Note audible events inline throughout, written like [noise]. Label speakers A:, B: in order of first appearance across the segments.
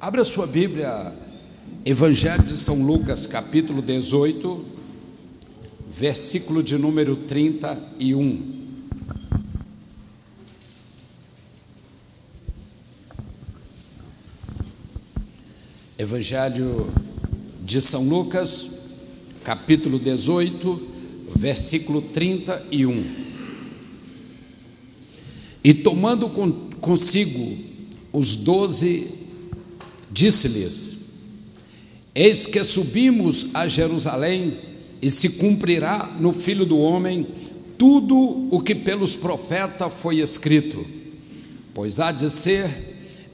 A: Abra sua Bíblia, Evangelho de São Lucas, capítulo 18, versículo de número 31. Evangelho de São Lucas, capítulo 18, versículo 31. E tomando consigo os doze, disse-lhes: Eis que subimos a Jerusalém, e se cumprirá no Filho do Homem tudo o que pelos profetas foi escrito, pois há de ser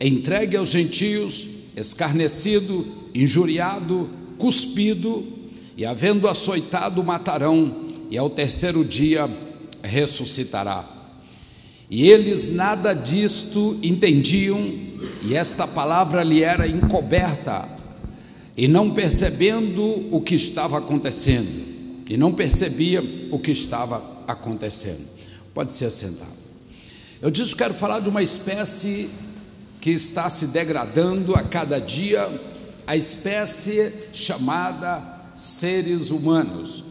A: entregue aos gentios, escarnecido, injuriado, cuspido, e havendo açoitado, matarão, e ao terceiro dia ressuscitará. E eles nada disto entendiam, e esta palavra lhe era encoberta, e não percebendo o que estava acontecendo, e não percebia o que estava acontecendo. Pode se assentar. Eu disse que quero falar de uma espécie que está se degradando a cada dia, a espécie chamada seres humanos.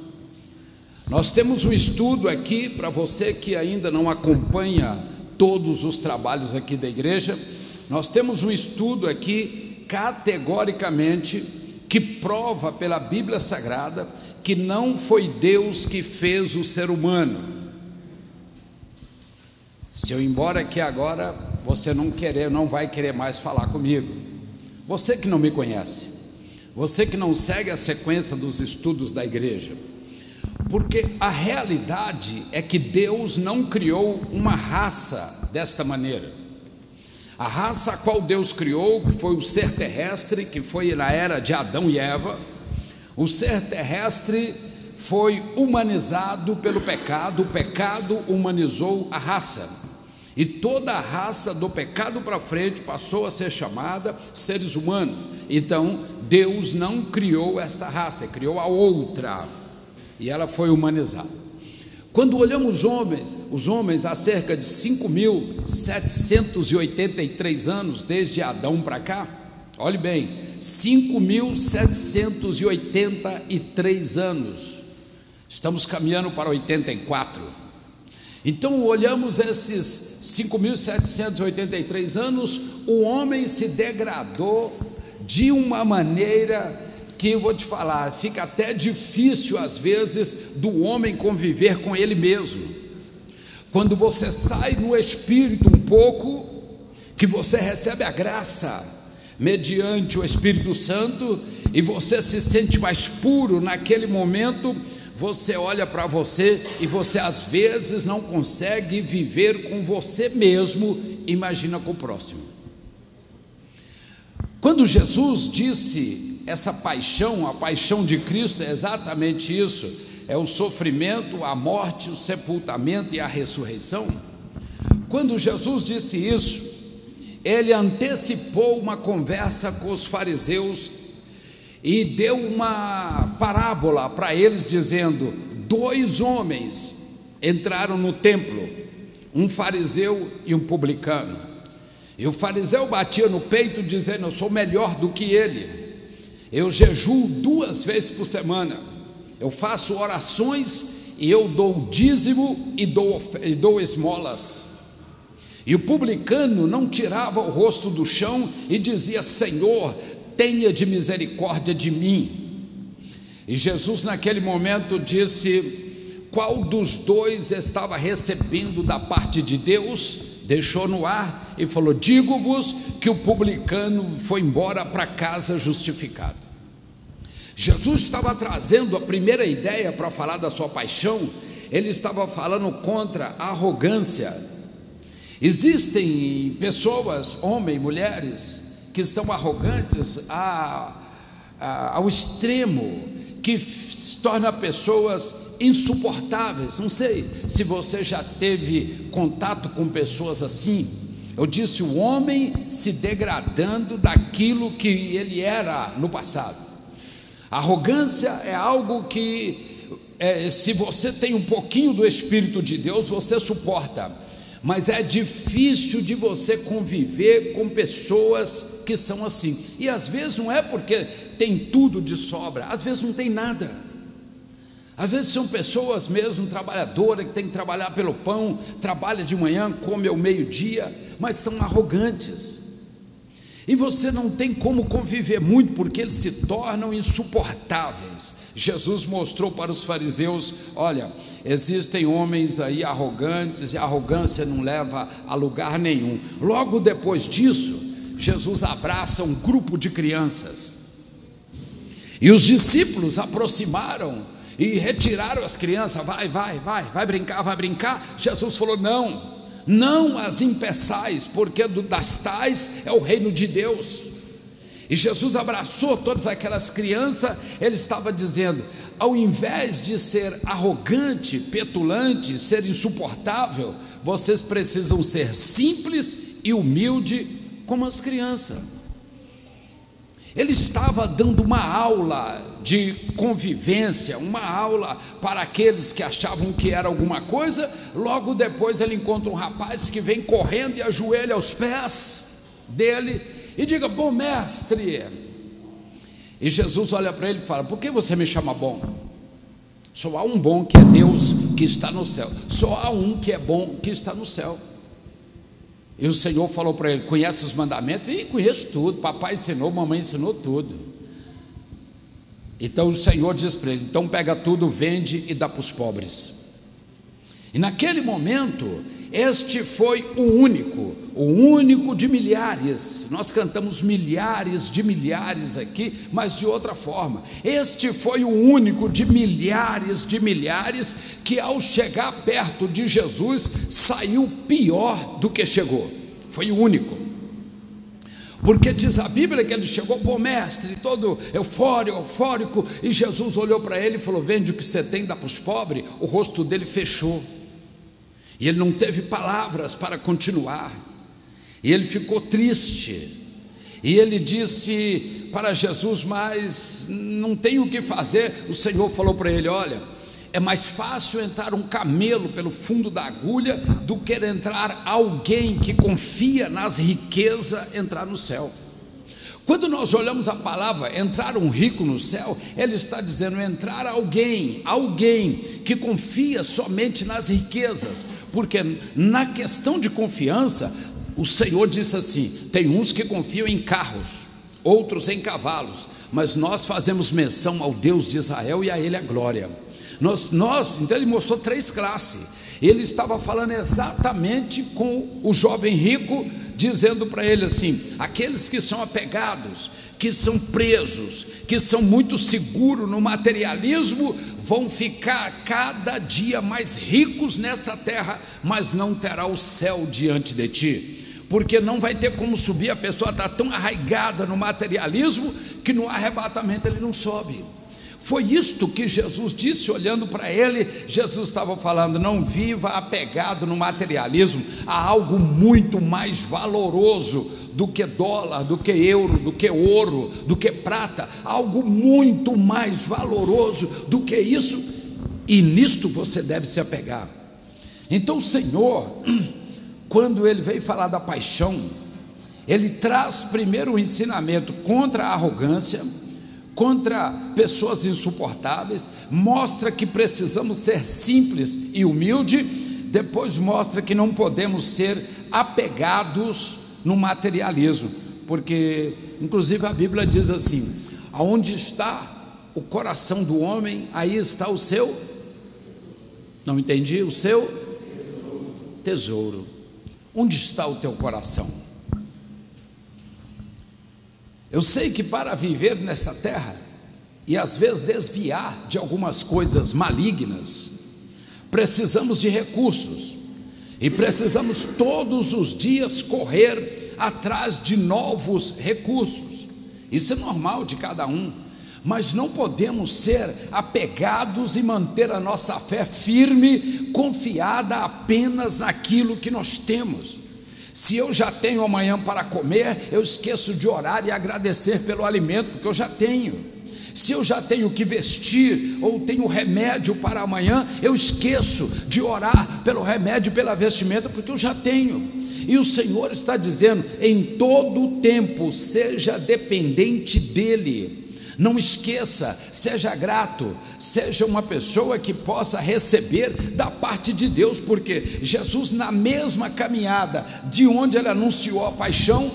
A: Nós temos um estudo aqui para você que ainda não acompanha todos os trabalhos aqui da igreja. Nós temos um estudo aqui categoricamente que prova pela Bíblia Sagrada que não foi Deus que fez o ser humano. Se eu embora aqui agora, você não querer, não vai querer mais falar comigo. Você que não me conhece, você que não segue a sequência dos estudos da igreja, porque a realidade é que Deus não criou uma raça desta maneira. A raça a qual Deus criou, que foi o ser terrestre, que foi na era de Adão e Eva, o ser terrestre foi humanizado pelo pecado, o pecado humanizou a raça. E toda a raça do pecado para frente passou a ser chamada seres humanos. Então, Deus não criou esta raça, criou a outra e ela foi humanizada. Quando olhamos os homens, os homens há cerca de 5.783 anos, desde Adão para cá, olhe bem, 5.783 anos, estamos caminhando para 84. Então, olhamos esses 5.783 anos, o homem se degradou de uma maneira que eu vou te falar, fica até difícil às vezes do homem conviver com ele mesmo. Quando você sai no espírito um pouco, que você recebe a graça mediante o Espírito Santo e você se sente mais puro naquele momento, você olha para você e você às vezes não consegue viver com você mesmo, imagina com o próximo. Quando Jesus disse essa paixão, a paixão de Cristo é exatamente isso: é o sofrimento, a morte, o sepultamento e a ressurreição. Quando Jesus disse isso, ele antecipou uma conversa com os fariseus e deu uma parábola para eles, dizendo: dois homens entraram no templo, um fariseu e um publicano. E o fariseu batia no peito, dizendo: Eu sou melhor do que ele. Eu jejuo duas vezes por semana. Eu faço orações e eu dou dízimo e dou, e dou esmolas. E o publicano não tirava o rosto do chão e dizia: Senhor, tenha de misericórdia de mim. E Jesus, naquele momento, disse: Qual dos dois estava recebendo da parte de Deus? Deixou no ar e falou: Digo-vos que o publicano foi embora para casa justificado. Jesus estava trazendo a primeira ideia para falar da sua paixão, ele estava falando contra a arrogância. Existem pessoas, homens, mulheres, que são arrogantes a, a, ao extremo, que se torna pessoas insuportáveis. Não sei se você já teve contato com pessoas assim. Eu disse o homem se degradando daquilo que ele era no passado. Arrogância é algo que, é, se você tem um pouquinho do Espírito de Deus, você suporta, mas é difícil de você conviver com pessoas que são assim. E às vezes não é porque tem tudo de sobra, às vezes não tem nada. Às vezes são pessoas mesmo trabalhadoras que têm que trabalhar pelo pão, trabalha de manhã, come ao meio-dia, mas são arrogantes. E você não tem como conviver muito porque eles se tornam insuportáveis. Jesus mostrou para os fariseus: olha, existem homens aí arrogantes e a arrogância não leva a lugar nenhum. Logo depois disso, Jesus abraça um grupo de crianças. E os discípulos aproximaram e retiraram as crianças. Vai, vai, vai, vai brincar, vai brincar. Jesus falou: não não as impeçais, porque das tais é o reino de Deus. E Jesus abraçou todas aquelas crianças, ele estava dizendo: ao invés de ser arrogante, petulante, ser insuportável, vocês precisam ser simples e humilde como as crianças. Ele estava dando uma aula de convivência, uma aula para aqueles que achavam que era alguma coisa. Logo depois ele encontra um rapaz que vem correndo e ajoelha aos pés dele e diga: Bom mestre. E Jesus olha para ele e fala: Por que você me chama bom? Só há um bom que é Deus que está no céu. Só há um que é bom que está no céu. E o Senhor falou para ele: Conhece os mandamentos? E conheço tudo. Papai ensinou, mamãe ensinou tudo. Então o Senhor diz para ele: Então pega tudo, vende e dá para os pobres. E naquele momento, este foi o único, o único de milhares. Nós cantamos milhares de milhares aqui, mas de outra forma. Este foi o único de milhares de milhares que, ao chegar perto de Jesus, saiu pior do que chegou. Foi o único. Porque diz a Bíblia que ele chegou, bom mestre, todo eufórico, eufórico, e Jesus olhou para ele e falou: Vende o que você tem, dá para os pobres. O rosto dele fechou. E ele não teve palavras para continuar. E ele ficou triste. E ele disse para Jesus: Mas não tem o que fazer. O Senhor falou para ele: Olha, é mais fácil entrar um camelo pelo fundo da agulha do que entrar alguém que confia nas riquezas entrar no céu. Quando nós olhamos a palavra entrar um rico no céu, ele está dizendo entrar alguém, alguém que confia somente nas riquezas, porque na questão de confiança, o Senhor disse assim: tem uns que confiam em carros, outros em cavalos, mas nós fazemos menção ao Deus de Israel e a Ele a glória. Nós, nós, então ele mostrou três classes. Ele estava falando exatamente com o jovem rico dizendo para ele assim: aqueles que são apegados, que são presos, que são muito seguros no materialismo, vão ficar cada dia mais ricos nesta terra, mas não terá o céu diante de ti. Porque não vai ter como subir, a pessoa está tão arraigada no materialismo que no arrebatamento ele não sobe. Foi isto que Jesus disse, olhando para ele. Jesus estava falando: não viva apegado no materialismo, há algo muito mais valoroso do que dólar, do que euro, do que ouro, do que prata, algo muito mais valoroso do que isso, e nisto você deve se apegar. Então, o Senhor, [clears throat] quando ele veio falar da paixão, ele traz primeiro o ensinamento contra a arrogância contra pessoas insuportáveis, mostra que precisamos ser simples e humilde, depois mostra que não podemos ser apegados no materialismo, porque inclusive a Bíblia diz assim: aonde está o coração do homem, aí está o seu Não entendi, o seu tesouro. Onde está o teu coração? Eu sei que para viver nesta terra e às vezes desviar de algumas coisas malignas, precisamos de recursos e precisamos todos os dias correr atrás de novos recursos. Isso é normal de cada um, mas não podemos ser apegados e manter a nossa fé firme, confiada apenas naquilo que nós temos. Se eu já tenho amanhã para comer, eu esqueço de orar e agradecer pelo alimento que eu já tenho. Se eu já tenho que vestir ou tenho remédio para amanhã, eu esqueço de orar pelo remédio pela vestimenta porque eu já tenho. E o Senhor está dizendo: em todo o tempo, seja dependente dEle. Não esqueça, seja grato, seja uma pessoa que possa receber da parte de Deus, porque Jesus, na mesma caminhada de onde ele anunciou a paixão,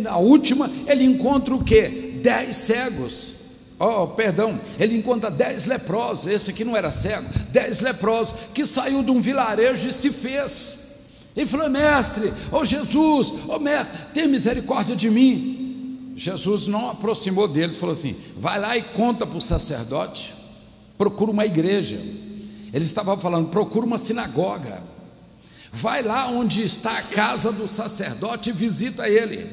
A: na última, ele encontra o que? Dez cegos. Oh, perdão, ele encontra dez leprosos, esse aqui não era cego, dez leprosos, que saiu de um vilarejo e se fez. Ele falou, mestre, oh Jesus, oh mestre, tem misericórdia de mim. Jesus não aproximou deles, falou assim: vai lá e conta para o sacerdote, procura uma igreja. Ele estava falando, procura uma sinagoga. Vai lá onde está a casa do sacerdote e visita ele.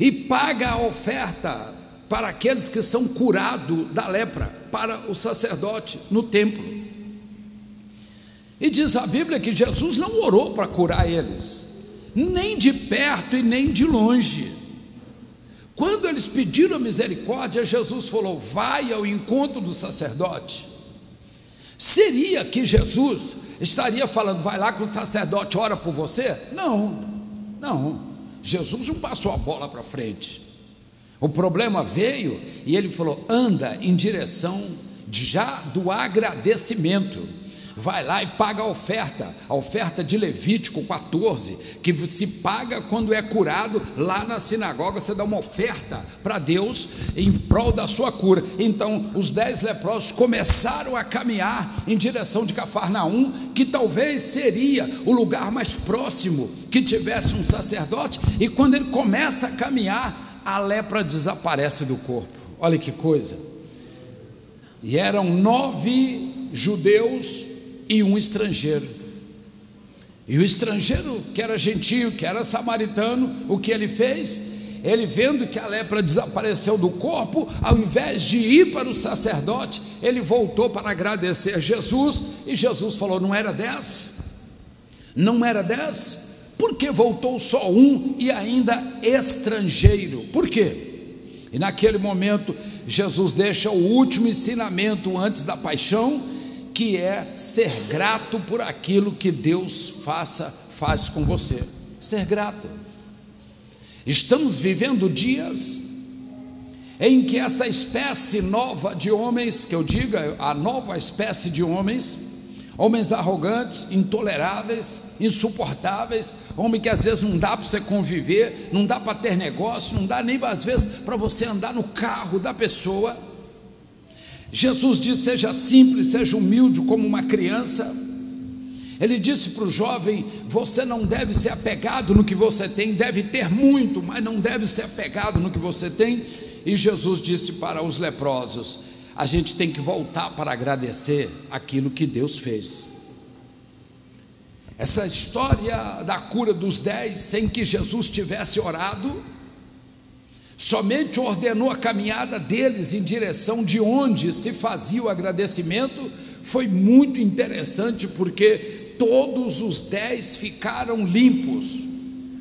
A: E paga a oferta para aqueles que são curados da lepra, para o sacerdote no templo. E diz a Bíblia que Jesus não orou para curar eles, nem de perto e nem de longe. Quando eles pediram misericórdia, Jesus falou: Vai ao encontro do sacerdote. Seria que Jesus estaria falando, vai lá que o sacerdote ora por você? Não, não. Jesus não passou a bola para frente. O problema veio e ele falou: anda em direção já do agradecimento vai lá e paga a oferta, a oferta de Levítico 14, que se paga quando é curado lá na sinagoga, você dá uma oferta para Deus em prol da sua cura. Então, os dez leprosos começaram a caminhar em direção de Cafarnaum, que talvez seria o lugar mais próximo que tivesse um sacerdote, e quando ele começa a caminhar, a lepra desaparece do corpo. Olha que coisa. E eram nove judeus e um estrangeiro. E o estrangeiro, que era gentio, que era samaritano, o que ele fez? Ele vendo que a lepra desapareceu do corpo, ao invés de ir para o sacerdote, ele voltou para agradecer a Jesus, e Jesus falou: Não era dez? Não era dez? Por que voltou só um e ainda estrangeiro? Por quê? E naquele momento, Jesus deixa o último ensinamento antes da paixão que é ser grato por aquilo que Deus faça, faz com você. Ser grato. Estamos vivendo dias em que essa espécie nova de homens, que eu diga, a nova espécie de homens, homens arrogantes, intoleráveis, insuportáveis, homem que às vezes não dá para você conviver, não dá para ter negócio, não dá nem às vezes para você andar no carro da pessoa Jesus disse: seja simples, seja humilde como uma criança. Ele disse para o jovem: você não deve ser apegado no que você tem, deve ter muito, mas não deve ser apegado no que você tem. E Jesus disse para os leprosos: a gente tem que voltar para agradecer aquilo que Deus fez. Essa história da cura dos dez, sem que Jesus tivesse orado, somente ordenou a caminhada deles em direção de onde se fazia o agradecimento, foi muito interessante porque todos os dez ficaram limpos,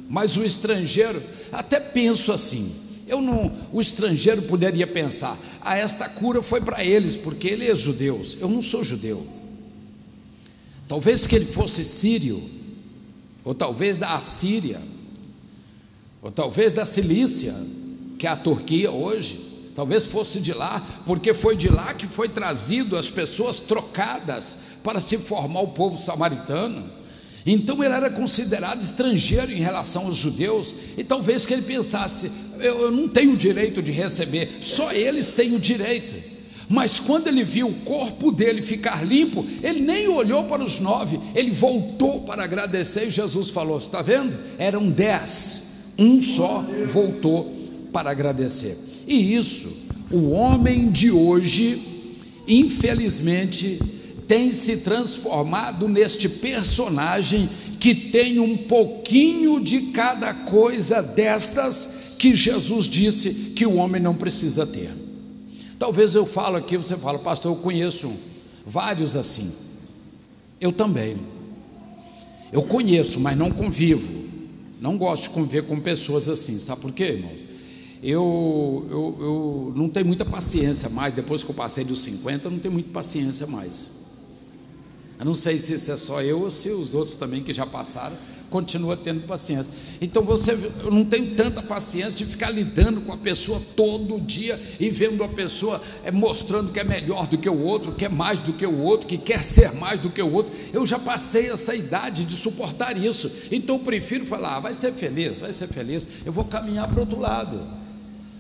A: mas o estrangeiro, até penso assim, eu não, o estrangeiro poderia pensar, ah, esta cura foi para eles, porque ele é judeu, eu não sou judeu. Talvez que ele fosse sírio, ou talvez da Assíria, ou talvez da Cilícia, que é a Turquia hoje, talvez fosse de lá, porque foi de lá que foi trazido as pessoas trocadas para se formar o povo samaritano. Então ele era considerado estrangeiro em relação aos judeus, e talvez que ele pensasse: eu, eu não tenho direito de receber, só eles têm o direito. Mas quando ele viu o corpo dele ficar limpo, ele nem olhou para os nove, ele voltou para agradecer e Jesus falou: Está vendo? Eram dez, um só voltou para agradecer. E isso, o homem de hoje, infelizmente, tem se transformado neste personagem que tem um pouquinho de cada coisa destas que Jesus disse que o homem não precisa ter. Talvez eu falo aqui, você fala, pastor, eu conheço vários assim. Eu também. Eu conheço, mas não convivo. Não gosto de conviver com pessoas assim. Sabe por quê, irmão? Eu, eu, eu não tenho muita paciência mais, depois que eu passei dos 50, eu não tenho muita paciência mais. Eu não sei se isso é só eu ou se os outros também que já passaram, continua tendo paciência. Então você eu não tenho tanta paciência de ficar lidando com a pessoa todo dia e vendo a pessoa é, mostrando que é melhor do que o outro, que é mais do que o outro, que quer ser mais do que o outro. Eu já passei essa idade de suportar isso. Então eu prefiro falar, ah, vai ser feliz, vai ser feliz. Eu vou caminhar para o outro lado.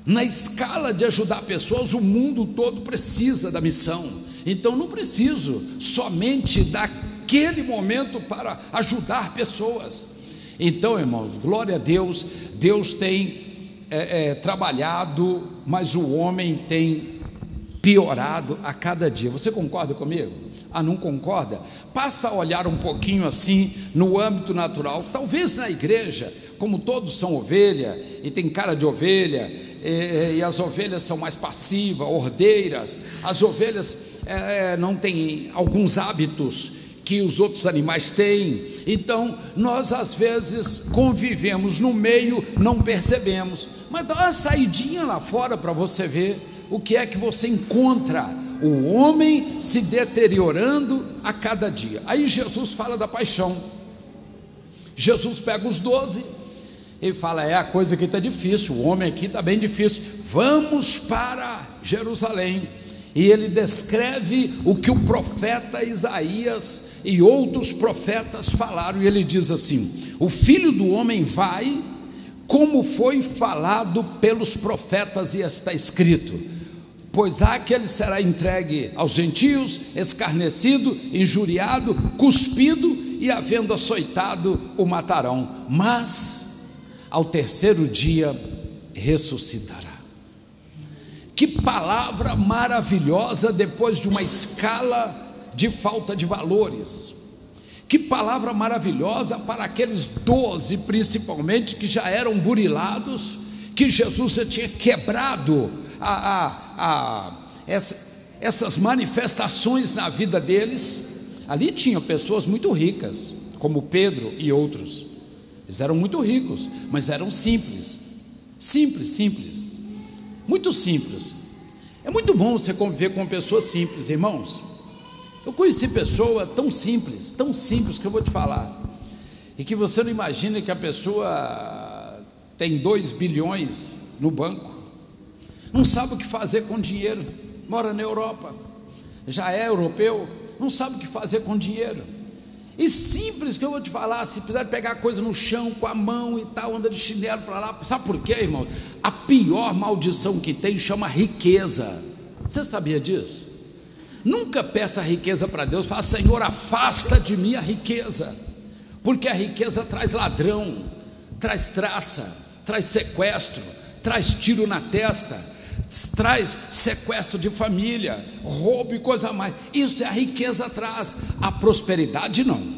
A: Na escala de ajudar pessoas, o mundo todo precisa da missão. Então não preciso somente daquele momento para ajudar pessoas. Então, irmãos, glória a Deus, Deus tem é, é, trabalhado, mas o homem tem piorado a cada dia. Você concorda comigo? Ah, não concorda? Passa a olhar um pouquinho assim no âmbito natural, talvez na igreja, como todos são ovelha e tem cara de ovelha, e, e as ovelhas são mais passivas, ordeiras, as ovelhas é, não têm alguns hábitos que os outros animais têm. Então, nós às vezes convivemos no meio, não percebemos. Mas dá uma saidinha lá fora para você ver o que é que você encontra. O homem se deteriorando a cada dia. Aí Jesus fala da paixão. Jesus pega os doze e fala: É a coisa que está difícil, o homem aqui está bem difícil. Vamos para Jerusalém. E ele descreve o que o profeta Isaías e outros profetas falaram, e ele diz assim: O filho do homem vai, como foi falado pelos profetas, e está escrito: Pois há que ele será entregue aos gentios, escarnecido, injuriado, cuspido, e havendo açoitado, o matarão, mas ao terceiro dia ressuscitará. Que palavra maravilhosa depois de uma escala de falta de valores. Que palavra maravilhosa para aqueles doze, principalmente, que já eram burilados, que Jesus já tinha quebrado a, a, a, essa, essas manifestações na vida deles. Ali tinha pessoas muito ricas, como Pedro e outros. Eles eram muito ricos, mas eram simples. Simples, simples. Muito simples. É muito bom você conviver com pessoas simples, irmãos. Eu conheci pessoa tão simples, tão simples que eu vou te falar, e que você não imagina que a pessoa tem dois bilhões no banco, não sabe o que fazer com dinheiro, mora na Europa, já é europeu, não sabe o que fazer com dinheiro. E simples que eu vou te falar, se precisar pegar coisa no chão com a mão e tal, anda de chinelo para lá, sabe por quê, irmão? A pior maldição que tem chama riqueza. Você sabia disso? Nunca peça riqueza para Deus, fala, Senhor, afasta de mim a riqueza, porque a riqueza traz ladrão, traz traça, traz sequestro, traz tiro na testa, traz sequestro de família, roubo e coisa mais. Isso é a riqueza traz, a prosperidade não.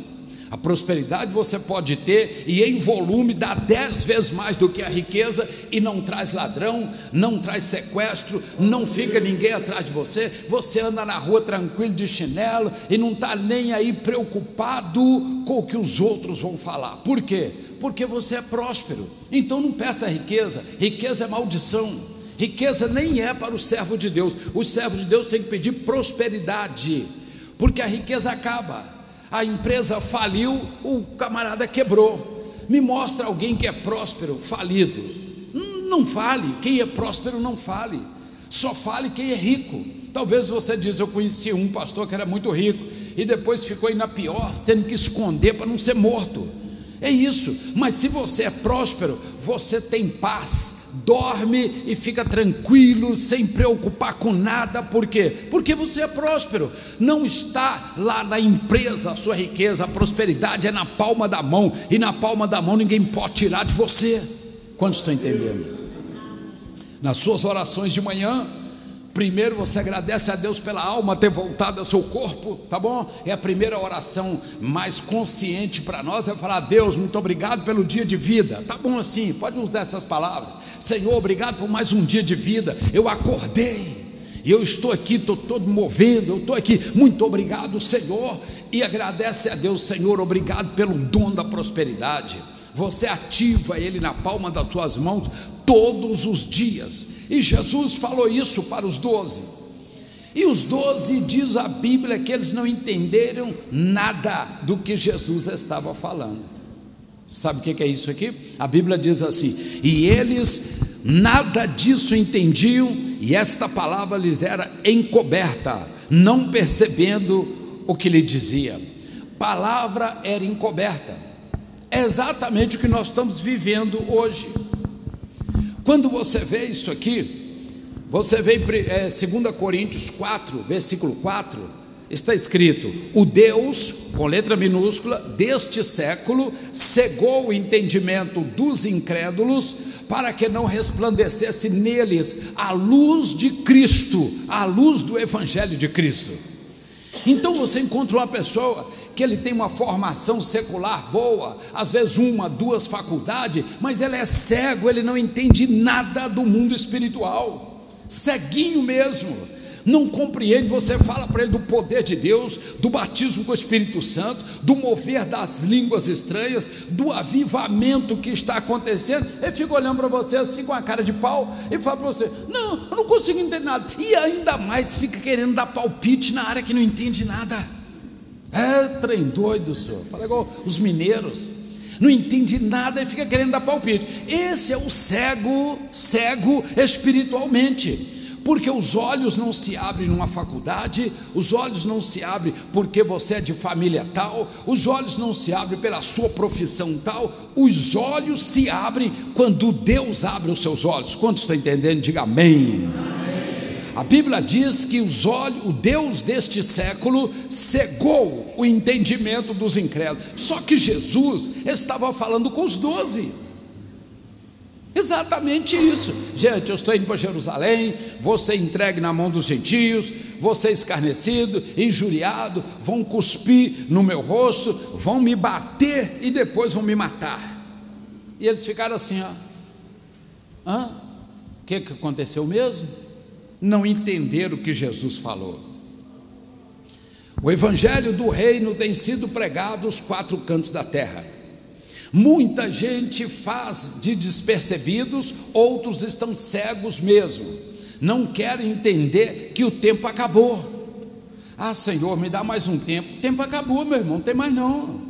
A: A prosperidade você pode ter e em volume dá dez vezes mais do que a riqueza e não traz ladrão, não traz sequestro, não fica ninguém atrás de você. Você anda na rua tranquilo de chinelo e não está nem aí preocupado com o que os outros vão falar. Por quê? Porque você é próspero. Então não peça riqueza, riqueza é maldição. Riqueza nem é para o servo de Deus. O servo de Deus tem que pedir prosperidade, porque a riqueza acaba a empresa faliu, o camarada quebrou. Me mostra alguém que é próspero, falido. Não fale, quem é próspero não fale. Só fale quem é rico. Talvez você diz, eu conheci um pastor que era muito rico e depois ficou aí na pior, tendo que esconder para não ser morto. É isso. Mas se você é próspero, você tem paz, dorme e fica tranquilo, sem preocupar com nada, por quê? Porque você é próspero, não está lá na empresa a sua riqueza, a prosperidade é na palma da mão, e na palma da mão ninguém pode tirar de você. Quantos estão entendendo? Nas suas orações de manhã, Primeiro você agradece a Deus pela alma ter voltado ao seu corpo, tá bom? É a primeira oração mais consciente para nós, é falar: Deus, muito obrigado pelo dia de vida. Tá bom assim, pode usar essas palavras. Senhor, obrigado por mais um dia de vida. Eu acordei. E eu estou aqui, estou todo movendo, eu estou aqui, muito obrigado, Senhor, e agradece a Deus, Senhor, obrigado pelo dom da prosperidade. Você ativa ele na palma das suas mãos todos os dias e Jesus falou isso para os doze. E os doze, diz a Bíblia, que eles não entenderam nada do que Jesus estava falando. Sabe o que é isso aqui? A Bíblia diz assim: e eles nada disso entendiam, e esta palavra lhes era encoberta, não percebendo o que lhe dizia. Palavra era encoberta. É exatamente o que nós estamos vivendo hoje. Quando você vê isso aqui, você vê é, 2 Coríntios 4, versículo 4, está escrito: O Deus, com letra minúscula, deste século, cegou o entendimento dos incrédulos, para que não resplandecesse neles a luz de Cristo, a luz do Evangelho de Cristo. Então você encontra uma pessoa que ele tem uma formação secular boa, às vezes uma, duas faculdades, mas ele é cego, ele não entende nada do mundo espiritual, ceguinho mesmo, não compreende. Você fala para ele do poder de Deus, do batismo com o Espírito Santo, do mover das línguas estranhas, do avivamento que está acontecendo. Ele fica olhando para você assim com a cara de pau e fala para você: Não, eu não consigo entender nada. E ainda mais fica querendo dar palpite na área que não entende nada. É trem doido, senhor. Fala igual os mineiros. Não entende nada e fica querendo dar palpite. Esse é o cego, cego espiritualmente. Porque os olhos não se abrem numa faculdade, os olhos não se abrem porque você é de família tal, os olhos não se abrem pela sua profissão tal, os olhos se abrem quando Deus abre os seus olhos. Quantos estão entendendo? Diga amém. amém. A Bíblia diz que os olhos, o Deus deste século cegou o entendimento dos incrédulos. Só que Jesus estava falando com os doze. Exatamente isso. Gente, eu estou indo para Jerusalém, ser entregue na mão dos gentios, ser escarnecido, injuriado, vão cuspir no meu rosto, vão me bater e depois vão me matar. E eles ficaram assim, ó. Hã? O que, que aconteceu mesmo? Não entenderam o que Jesus falou. O evangelho do reino tem sido pregado aos quatro cantos da terra. Muita gente faz de despercebidos, outros estão cegos mesmo. Não querem entender que o tempo acabou. Ah, Senhor, me dá mais um tempo. O tempo acabou, meu irmão, não tem mais não.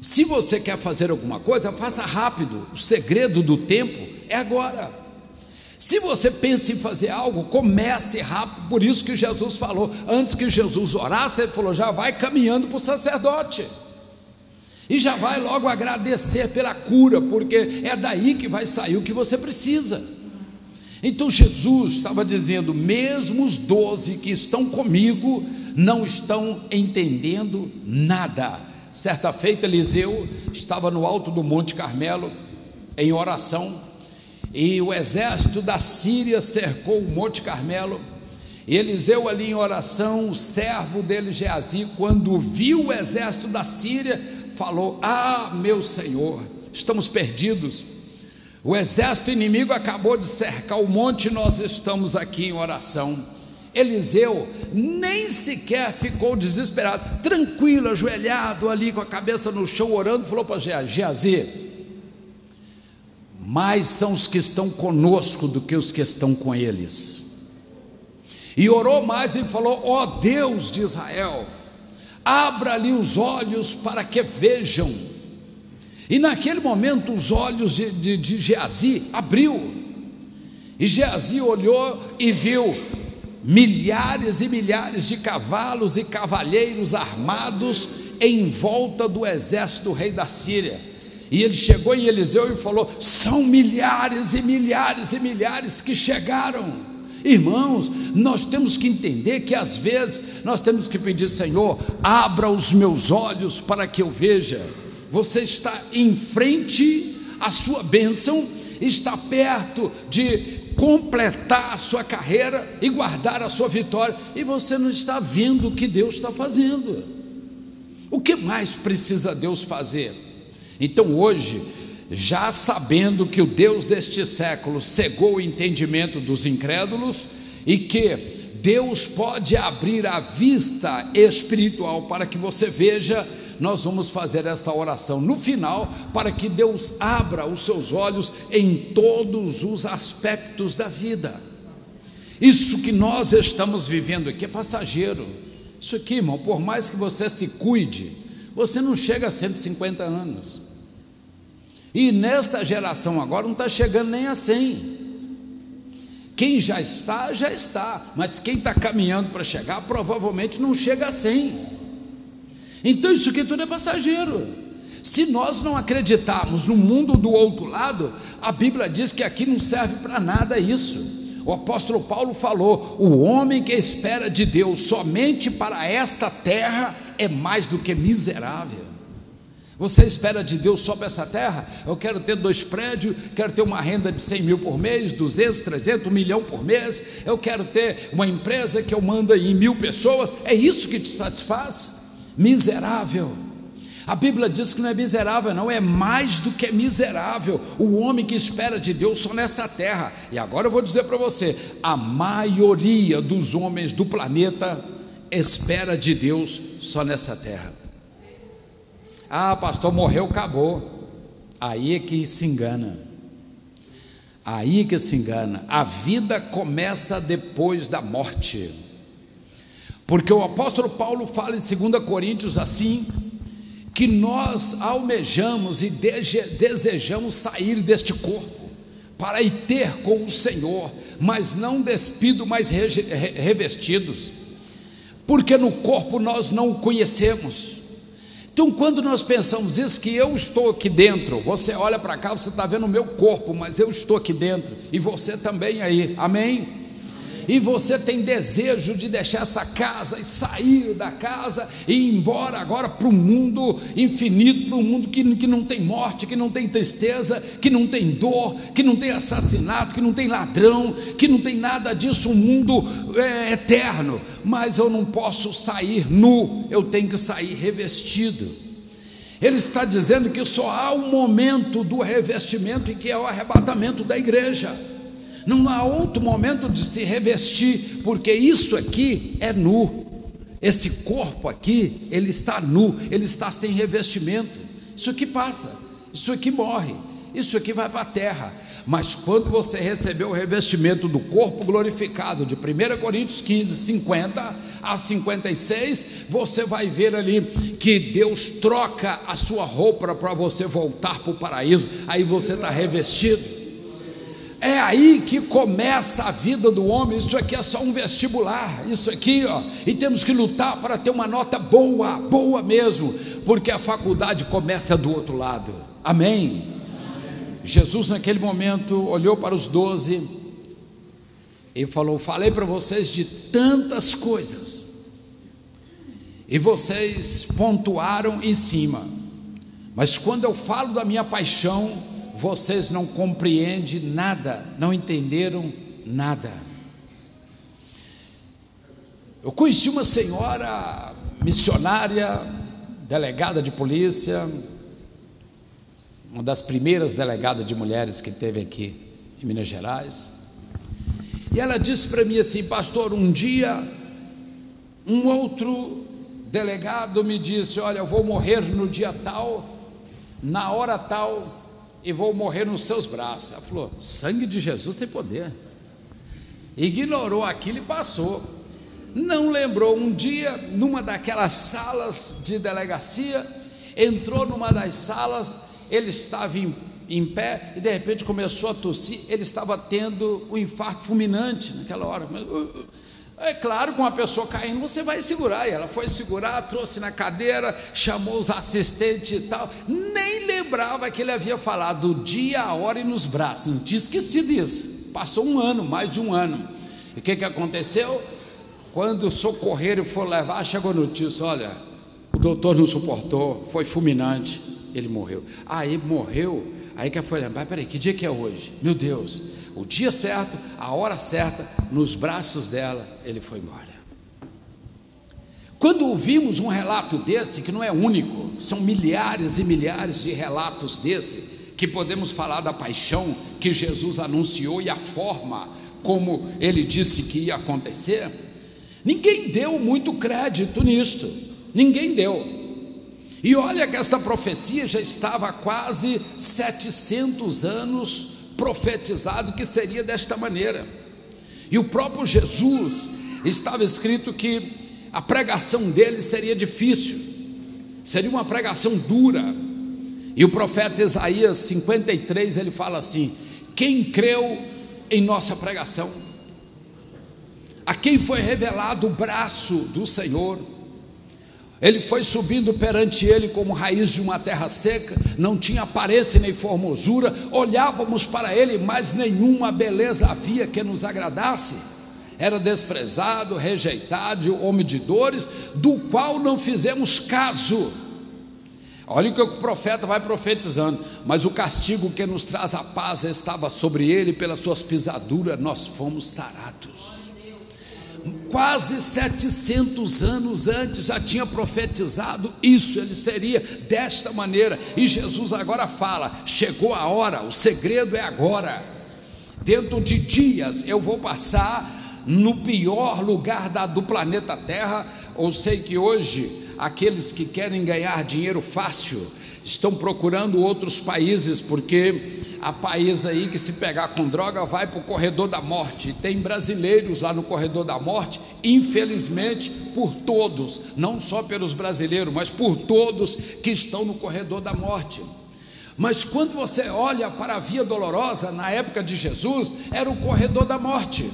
A: Se você quer fazer alguma coisa, faça rápido. O segredo do tempo é agora. Se você pensa em fazer algo, comece rápido. Por isso que Jesus falou, antes que Jesus orasse, ele falou: já vai caminhando para o sacerdote. E já vai logo agradecer pela cura, porque é daí que vai sair o que você precisa. Então Jesus estava dizendo: mesmo os doze que estão comigo não estão entendendo nada. Certa feita, Eliseu estava no alto do Monte Carmelo, em oração, e o exército da Síria cercou o Monte Carmelo. E Eliseu, ali em oração, o servo dele, Geazi, quando viu o exército da Síria, falou: Ah, meu senhor, estamos perdidos. O exército inimigo acabou de cercar o monte e nós estamos aqui em oração. Eliseu nem sequer ficou desesperado, tranquilo, ajoelhado ali com a cabeça no chão, orando, falou para Geazi: mais são os que estão conosco do que os que estão com eles. E orou mais e falou: Ó oh Deus de Israel, abra-lhe os olhos para que vejam. E naquele momento os olhos de, de, de Geazi abriu, e Geazi olhou e viu milhares e milhares de cavalos e cavalheiros armados em volta do exército do rei da Síria. E ele chegou em Eliseu e falou: são milhares e milhares e milhares que chegaram. Irmãos, nós temos que entender que às vezes nós temos que pedir, Senhor, abra os meus olhos para que eu veja. Você está em frente à sua bênção, está perto de completar a sua carreira e guardar a sua vitória, e você não está vendo o que Deus está fazendo. O que mais precisa Deus fazer? Então hoje, já sabendo que o Deus deste século cegou o entendimento dos incrédulos e que Deus pode abrir a vista espiritual para que você veja, nós vamos fazer esta oração no final para que Deus abra os seus olhos em todos os aspectos da vida. Isso que nós estamos vivendo aqui é passageiro. Isso aqui, irmão, por mais que você se cuide, você não chega a 150 anos. E nesta geração agora não está chegando nem a 100. Quem já está, já está, mas quem está caminhando para chegar, provavelmente não chega a 100. Então isso aqui tudo é passageiro. Se nós não acreditarmos no mundo do outro lado, a Bíblia diz que aqui não serve para nada isso. O apóstolo Paulo falou: o homem que espera de Deus somente para esta terra é mais do que miserável. Você espera de Deus só para essa terra? Eu quero ter dois prédios, quero ter uma renda de 100 mil por mês, 200, 300, 1 milhão por mês. Eu quero ter uma empresa que eu mando em mil pessoas. É isso que te satisfaz? Miserável. A Bíblia diz que não é miserável, não, é mais do que miserável. O homem que espera de Deus só nessa terra. E agora eu vou dizer para você: a maioria dos homens do planeta espera de Deus só nessa terra. Ah, pastor, morreu, acabou. Aí é que se engana. Aí é que se engana. A vida começa depois da morte. Porque o apóstolo Paulo fala em 2 Coríntios assim: que nós almejamos e desejamos sair deste corpo para ir ter com o Senhor, mas não despido, mas revestidos, porque no corpo nós não o conhecemos. Então, quando nós pensamos isso, que eu estou aqui dentro, você olha para cá, você está vendo o meu corpo, mas eu estou aqui dentro, e você também aí, amém? E você tem desejo de deixar essa casa e sair da casa e ir embora agora para o mundo infinito, para um mundo que, que não tem morte, que não tem tristeza, que não tem dor, que não tem assassinato, que não tem ladrão, que não tem nada disso, um mundo é, eterno, mas eu não posso sair nu, eu tenho que sair revestido. Ele está dizendo que só há um momento do revestimento e que é o arrebatamento da igreja. Não há outro momento de se revestir, porque isso aqui é nu. Esse corpo aqui, ele está nu, ele está sem revestimento. Isso aqui passa, isso aqui morre, isso aqui vai para a terra. Mas quando você recebeu o revestimento do corpo glorificado, de 1 Coríntios 15, 50 a 56, você vai ver ali que Deus troca a sua roupa para você voltar para o paraíso, aí você está revestido. É aí que começa a vida do homem. Isso aqui é só um vestibular. Isso aqui, ó. E temos que lutar para ter uma nota boa, boa mesmo, porque a faculdade começa do outro lado. Amém. Jesus, naquele momento, olhou para os doze e falou: Falei para vocês de tantas coisas, e vocês pontuaram em cima, mas quando eu falo da minha paixão, vocês não compreendem nada, não entenderam nada. Eu conheci uma senhora missionária, delegada de polícia, uma das primeiras delegadas de mulheres que teve aqui em Minas Gerais. E ela disse para mim assim, pastor, um dia um outro delegado me disse: Olha, eu vou morrer no dia tal, na hora tal, e vou morrer nos seus braços. Ela falou: sangue de Jesus tem poder. Ignorou aquilo e passou. Não lembrou um dia, numa daquelas salas de delegacia, entrou numa das salas, ele estava em, em pé e de repente começou a tossir. Ele estava tendo um infarto fulminante naquela hora. Uh, uh, é claro, com uma pessoa caindo, você vai segurar. E ela foi segurar, trouxe na cadeira, chamou os assistentes e tal. Nem lembrava que ele havia falado do dia, a hora e nos braços. Não tinha esquecido isso. Passou um ano, mais de um ano. E o que, que aconteceu? Quando o socorreiro for levar, chegou notícia: olha, o doutor não suportou, foi fulminante, ele morreu. Aí morreu, aí que foi lembrar: peraí, que dia que é hoje? Meu Deus o dia certo, a hora certa, nos braços dela, ele foi embora. Quando ouvimos um relato desse, que não é único, são milhares e milhares de relatos desse, que podemos falar da paixão que Jesus anunciou e a forma como ele disse que ia acontecer, ninguém deu muito crédito nisto, ninguém deu. E olha que esta profecia já estava há quase 700 anos profetizado que seria desta maneira. E o próprio Jesus estava escrito que a pregação dele seria difícil, seria uma pregação dura. E o profeta Isaías 53, ele fala assim: Quem creu em nossa pregação? A quem foi revelado o braço do Senhor? Ele foi subindo perante ele como raiz de uma terra seca, não tinha aparência nem formosura, olhávamos para ele, mas nenhuma beleza havia que nos agradasse. Era desprezado, rejeitado, homem de dores, do qual não fizemos caso. Olha o que o profeta vai profetizando. Mas o castigo que nos traz a paz estava sobre ele, pelas suas pisaduras nós fomos sarados quase 700 anos antes já tinha profetizado isso, ele seria desta maneira, e Jesus agora fala: chegou a hora, o segredo é agora. Dentro de dias eu vou passar no pior lugar da, do planeta Terra. Ou sei que hoje aqueles que querem ganhar dinheiro fácil estão procurando outros países, porque Há país aí que se pegar com droga vai para o corredor da morte. Tem brasileiros lá no corredor da morte, infelizmente, por todos, não só pelos brasileiros, mas por todos que estão no corredor da morte. Mas quando você olha para a via dolorosa, na época de Jesus, era o corredor da morte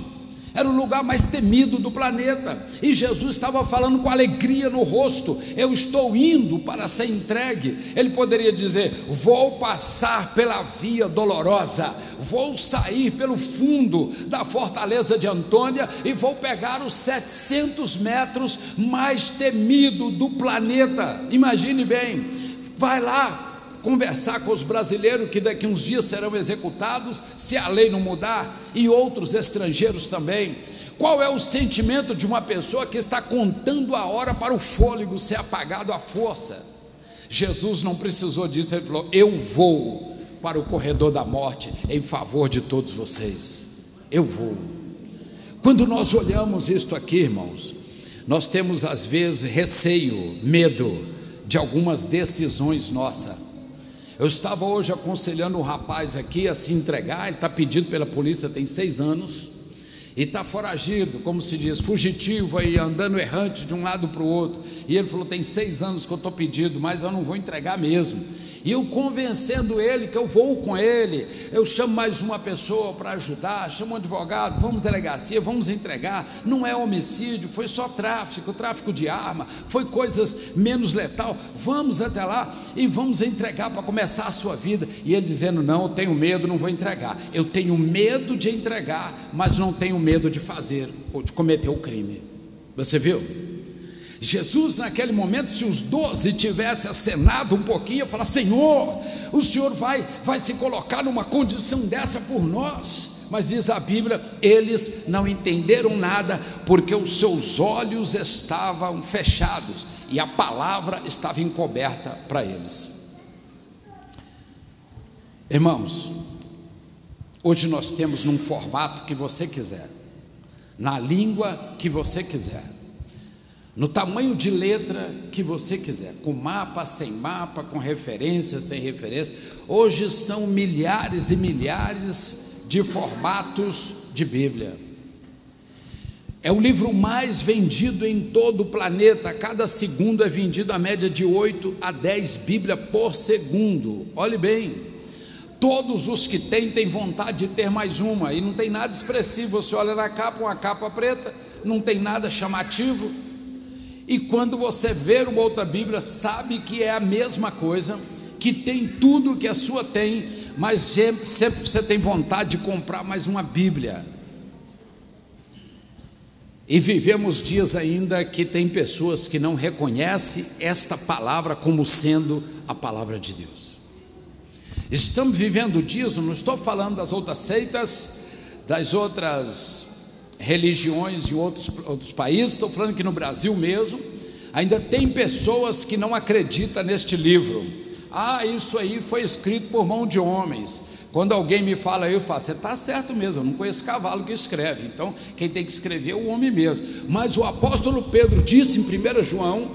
A: era o lugar mais temido do planeta. E Jesus estava falando com alegria no rosto: Eu estou indo para ser entregue. Ele poderia dizer: Vou passar pela via dolorosa, vou sair pelo fundo da fortaleza de Antônia e vou pegar os 700 metros mais temido do planeta. Imagine bem, vai lá, conversar com os brasileiros que daqui uns dias serão executados, se a lei não mudar, e outros estrangeiros também. Qual é o sentimento de uma pessoa que está contando a hora para o fôlego ser apagado à força? Jesus não precisou disso, ele falou: Eu vou para o corredor da morte em favor de todos vocês. Eu vou. Quando nós olhamos isto aqui, irmãos, nós temos às vezes receio, medo de algumas decisões nossas. Eu estava hoje aconselhando um rapaz aqui a se entregar, ele está pedido pela polícia tem seis anos, e está foragido, como se diz, fugitivo aí, andando errante de um lado para o outro. E ele falou: tem seis anos que eu estou pedido, mas eu não vou entregar mesmo. E eu convencendo ele que eu vou com ele, eu chamo mais uma pessoa para ajudar, chamo um advogado, vamos delegacia, vamos entregar. Não é homicídio, foi só tráfico, tráfico de arma, foi coisas menos letal. Vamos até lá e vamos entregar para começar a sua vida. E ele dizendo: Não, eu tenho medo, não vou entregar. Eu tenho medo de entregar, mas não tenho medo de fazer ou de cometer o crime. Você viu? Jesus, naquele momento, se os doze tivessem acenado um pouquinho, ia falar: Senhor, o Senhor vai, vai se colocar numa condição dessa por nós. Mas diz a Bíblia: eles não entenderam nada, porque os seus olhos estavam fechados e a palavra estava encoberta para eles. Irmãos, hoje nós temos num formato que você quiser, na língua que você quiser no tamanho de letra que você quiser, com mapa, sem mapa, com referência, sem referência. Hoje são milhares e milhares de formatos de Bíblia. É o livro mais vendido em todo o planeta. Cada segundo é vendido a média de 8 a 10 Bíblias por segundo. Olhe bem, todos os que têm têm vontade de ter mais uma, e não tem nada expressivo. Você olha na capa, uma capa preta, não tem nada chamativo e quando você ver uma outra Bíblia, sabe que é a mesma coisa, que tem tudo que a sua tem, mas sempre, sempre você tem vontade de comprar mais uma Bíblia. E vivemos dias ainda que tem pessoas que não reconhecem esta palavra como sendo a palavra de Deus. Estamos vivendo dias, não estou falando das outras seitas, das outras religiões em outros, outros países, estou falando que no Brasil mesmo, ainda tem pessoas que não acreditam neste livro. Ah, isso aí foi escrito por mão de homens. Quando alguém me fala, eu falo, você está certo mesmo, eu não conheço cavalo que escreve, então quem tem que escrever é o homem mesmo. Mas o apóstolo Pedro disse em 1 João,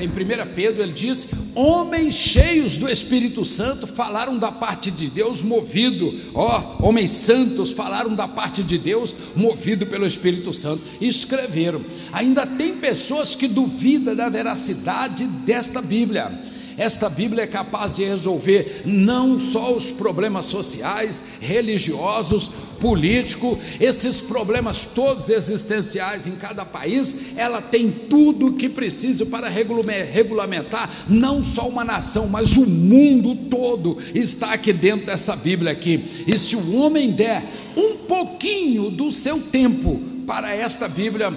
A: em 1 Pedro, ele disse: homens cheios do Espírito Santo falaram da parte de Deus, movido, ó, homens santos falaram da parte de Deus, movido pelo Espírito Santo, e escreveram. Ainda tem pessoas que duvidam da veracidade desta Bíblia esta Bíblia é capaz de resolver não só os problemas sociais, religiosos, políticos, esses problemas todos existenciais em cada país, ela tem tudo o que precisa para regulamentar não só uma nação, mas o mundo todo está aqui dentro dessa Bíblia aqui. E se o homem der um pouquinho do seu tempo para esta Bíblia,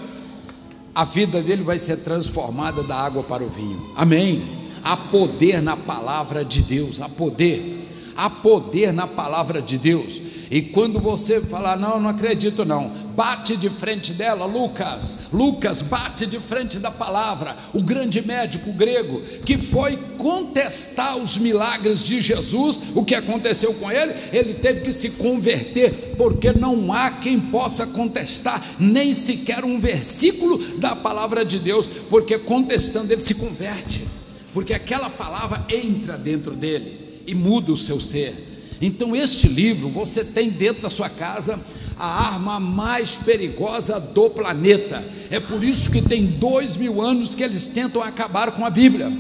A: a vida dele vai ser transformada da água para o vinho. Amém. Há poder na palavra de Deus, há poder. Há poder na palavra de Deus. E quando você falar, não, não acredito não, bate de frente dela, Lucas, Lucas bate de frente da palavra, o grande médico grego que foi contestar os milagres de Jesus, o que aconteceu com ele? Ele teve que se converter, porque não há quem possa contestar nem sequer um versículo da palavra de Deus, porque contestando ele se converte, porque aquela palavra entra dentro dele e muda o seu ser. Então, este livro você tem dentro da sua casa a arma mais perigosa do planeta. É por isso que tem dois mil anos que eles tentam acabar com a Bíblia.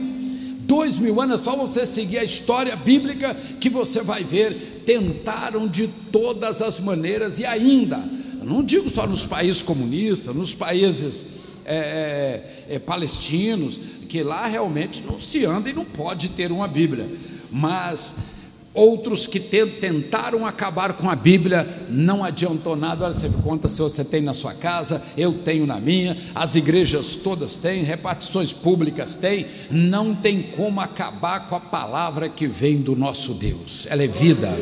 A: Dois mil anos, é só você seguir a história bíblica que você vai ver. Tentaram de todas as maneiras e ainda, não digo só nos países comunistas, nos países é, é, é palestinos, que lá realmente não se anda e não pode ter uma Bíblia, mas Outros que tentaram acabar com a Bíblia, não adiantou nada. Olha, você conta se você tem na sua casa, eu tenho na minha, as igrejas todas têm, repartições públicas têm. Não tem como acabar com a palavra que vem do nosso Deus. Ela é vida,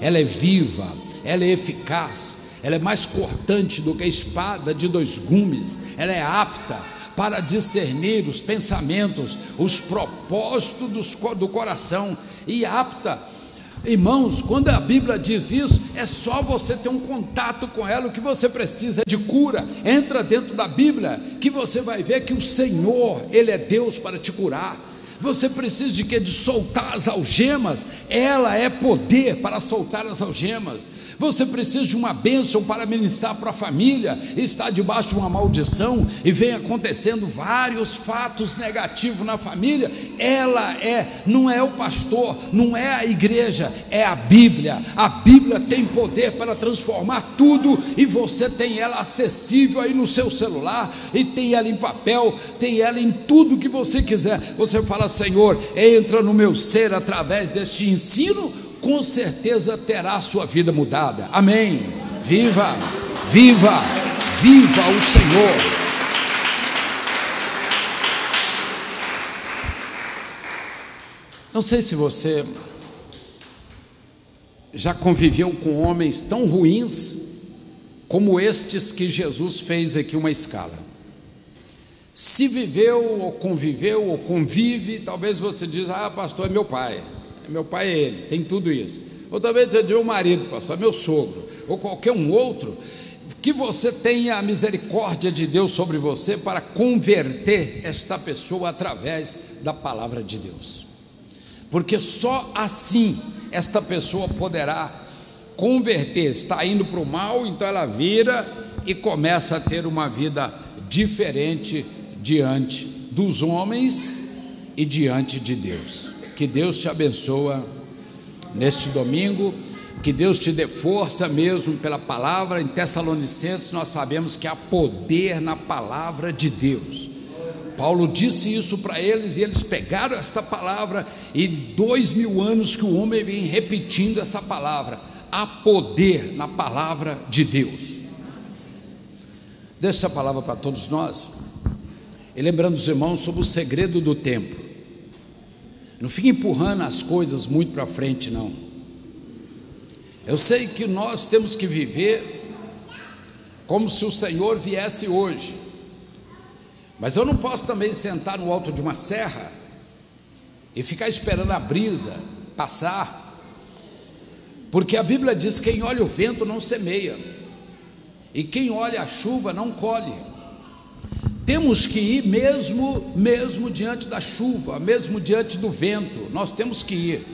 A: ela é viva, ela é eficaz, ela é mais cortante do que a espada de dois gumes, ela é apta para discernir os pensamentos, os propósitos do coração e apta. Irmãos, quando a Bíblia diz isso, é só você ter um contato com ela, o que você precisa é de cura. Entra dentro da Bíblia, que você vai ver que o Senhor, Ele é Deus para te curar. Você precisa de que? De soltar as algemas, ela é poder para soltar as algemas. Você precisa de uma bênção para ministrar para a família, está debaixo de uma maldição e vem acontecendo vários fatos negativos na família. Ela é, não é o pastor, não é a igreja, é a Bíblia. A Bíblia tem poder para transformar tudo e você tem ela acessível aí no seu celular e tem ela em papel, tem ela em tudo que você quiser. Você fala, Senhor, entra no meu ser através deste ensino com certeza terá sua vida mudada. Amém. Viva, viva, viva o Senhor. Não sei se você já conviveu com homens tão ruins como estes que Jesus fez aqui uma escala. Se viveu ou conviveu ou convive, talvez você diz: "Ah, pastor, é meu pai" meu pai é ele, tem tudo isso. Ou talvez seja meu marido, pastor, é meu sogro, ou qualquer um outro, que você tenha a misericórdia de Deus sobre você para converter esta pessoa através da palavra de Deus. Porque só assim esta pessoa poderá converter, está indo para o mal, então ela vira e começa a ter uma vida diferente diante dos homens e diante de Deus. Que Deus te abençoa neste domingo, que Deus te dê força mesmo pela palavra. Em Tessalonicenses nós sabemos que há poder na palavra de Deus. Paulo disse isso para eles e eles pegaram esta palavra e dois mil anos que o homem vem repetindo esta palavra. Há poder na palavra de Deus. Deixa essa palavra para todos nós. E lembrando os irmãos sobre o segredo do tempo. Não fique empurrando as coisas muito para frente, não. Eu sei que nós temos que viver como se o Senhor viesse hoje. Mas eu não posso também sentar no alto de uma serra e ficar esperando a brisa passar. Porque a Bíblia diz: quem olha o vento não semeia, e quem olha a chuva não colhe. Temos que ir mesmo, mesmo diante da chuva, mesmo diante do vento, nós temos que ir.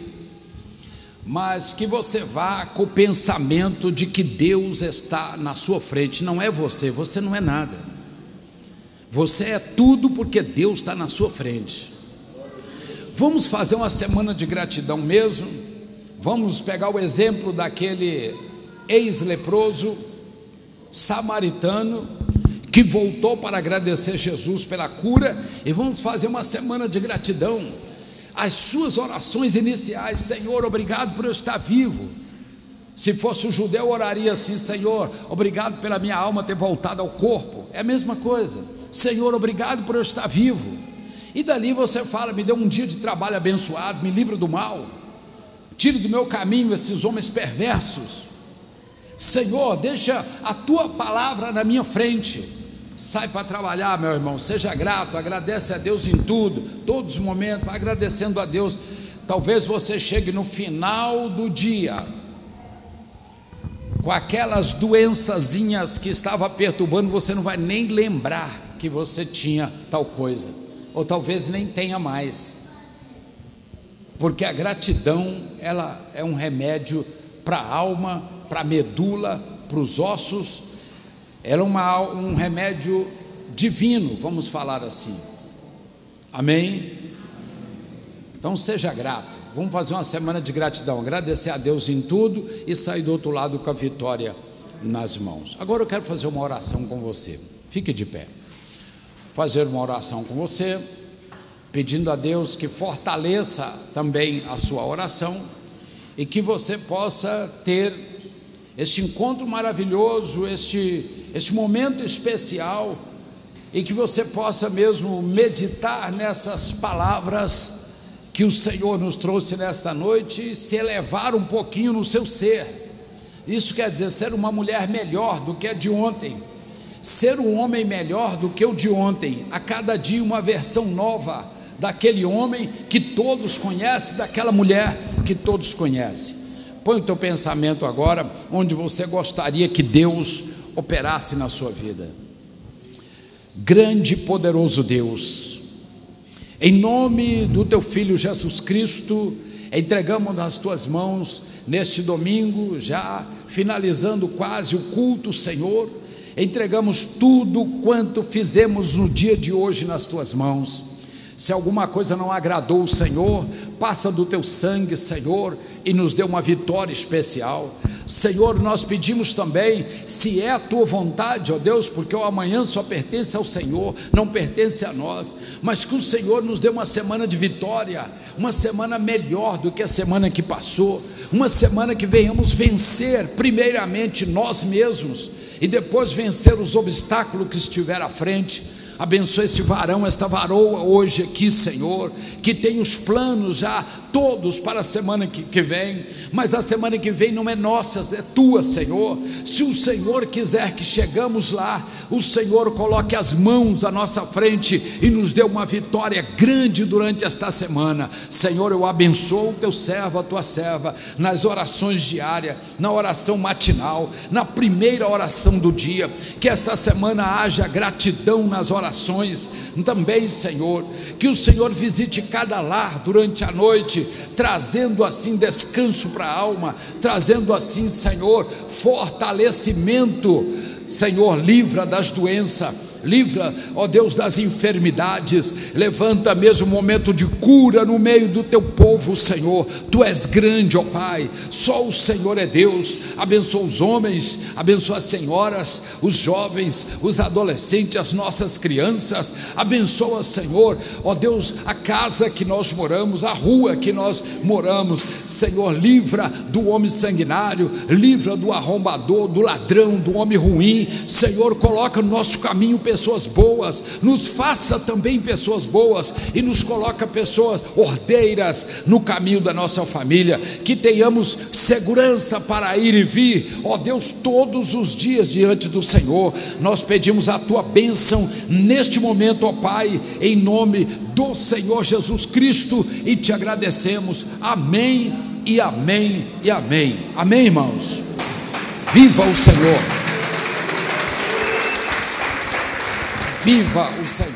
A: Mas que você vá com o pensamento de que Deus está na sua frente, não é você, você não é nada. Você é tudo porque Deus está na sua frente. Vamos fazer uma semana de gratidão mesmo. Vamos pegar o exemplo daquele ex-leproso samaritano que voltou para agradecer Jesus pela cura e vamos fazer uma semana de gratidão. As suas orações iniciais, Senhor, obrigado por eu estar vivo. Se fosse o judeu, oraria assim: Senhor, obrigado pela minha alma ter voltado ao corpo. É a mesma coisa. Senhor, obrigado por eu estar vivo. E dali você fala: me dê um dia de trabalho abençoado, me livre do mal, tire do meu caminho esses homens perversos. Senhor, deixa a tua palavra na minha frente. Sai para trabalhar, meu irmão, seja grato, agradece a Deus em tudo, todos os momentos, agradecendo a Deus. Talvez você chegue no final do dia com aquelas doençazinhas que estava perturbando, você não vai nem lembrar que você tinha tal coisa ou talvez nem tenha mais. Porque a gratidão, ela é um remédio para a alma, para a medula, para os ossos, ela é uma, um remédio divino, vamos falar assim. Amém? Então seja grato. Vamos fazer uma semana de gratidão, agradecer a Deus em tudo e sair do outro lado com a vitória nas mãos. Agora eu quero fazer uma oração com você. Fique de pé fazer uma oração com você, pedindo a Deus que fortaleça também a sua oração e que você possa ter este encontro maravilhoso, este, este momento especial e que você possa mesmo meditar nessas palavras que o Senhor nos trouxe nesta noite e se elevar um pouquinho no seu ser. Isso quer dizer ser uma mulher melhor do que a de ontem ser um homem melhor do que o de ontem, a cada dia uma versão nova daquele homem que todos conhecem, daquela mulher que todos conhecem. Põe o teu pensamento agora onde você gostaria que Deus operasse na sua vida. Grande e poderoso Deus, em nome do teu filho Jesus Cristo, entregamos nas tuas mãos neste domingo, já finalizando quase o culto, Senhor entregamos tudo quanto fizemos no dia de hoje nas tuas mãos. Se alguma coisa não agradou o Senhor, passa do teu sangue, Senhor, e nos dê uma vitória especial. Senhor, nós pedimos também, se é a tua vontade, ó Deus, porque o amanhã só pertence ao Senhor, não pertence a nós, mas que o Senhor nos dê uma semana de vitória, uma semana melhor do que a semana que passou, uma semana que venhamos vencer, primeiramente nós mesmos, e depois vencer os obstáculos que estiver à frente. Abençoe esse varão, esta varoa hoje aqui, Senhor, que tem os planos já todos para a semana que, que vem, mas a semana que vem não é nossa, é tua, Senhor. Se o Senhor quiser que chegamos lá, o Senhor coloque as mãos à nossa frente e nos dê uma vitória grande durante esta semana. Senhor, eu abençoo o teu servo, a tua serva, nas orações diárias, na oração matinal, na primeira oração do dia, que esta semana haja gratidão nas orações, também, Senhor, que o Senhor visite cada lar durante a noite trazendo assim descanso para a alma, trazendo assim, Senhor, fortalecimento. Senhor, livra das doenças livra, ó Deus, das enfermidades, levanta mesmo um momento de cura no meio do teu povo, Senhor. Tu és grande, ó Pai, só o Senhor é Deus. Abençoa os homens, abençoa as senhoras, os jovens, os adolescentes, as nossas crianças. Abençoa, Senhor, ó Deus, a casa que nós moramos, a rua que nós moramos. Senhor, livra do homem sanguinário, livra do arrombador, do ladrão, do homem ruim. Senhor, coloca no nosso caminho pessoas boas, nos faça também pessoas boas e nos coloca pessoas ordeiras no caminho da nossa família, que tenhamos segurança para ir e vir, ó Deus, todos os dias diante do Senhor. Nós pedimos a tua bênção neste momento, ó Pai, em nome do Senhor Jesus Cristo e te agradecemos. Amém e amém e amém. Amém, irmãos. Viva o Senhor. Viva o Senhor.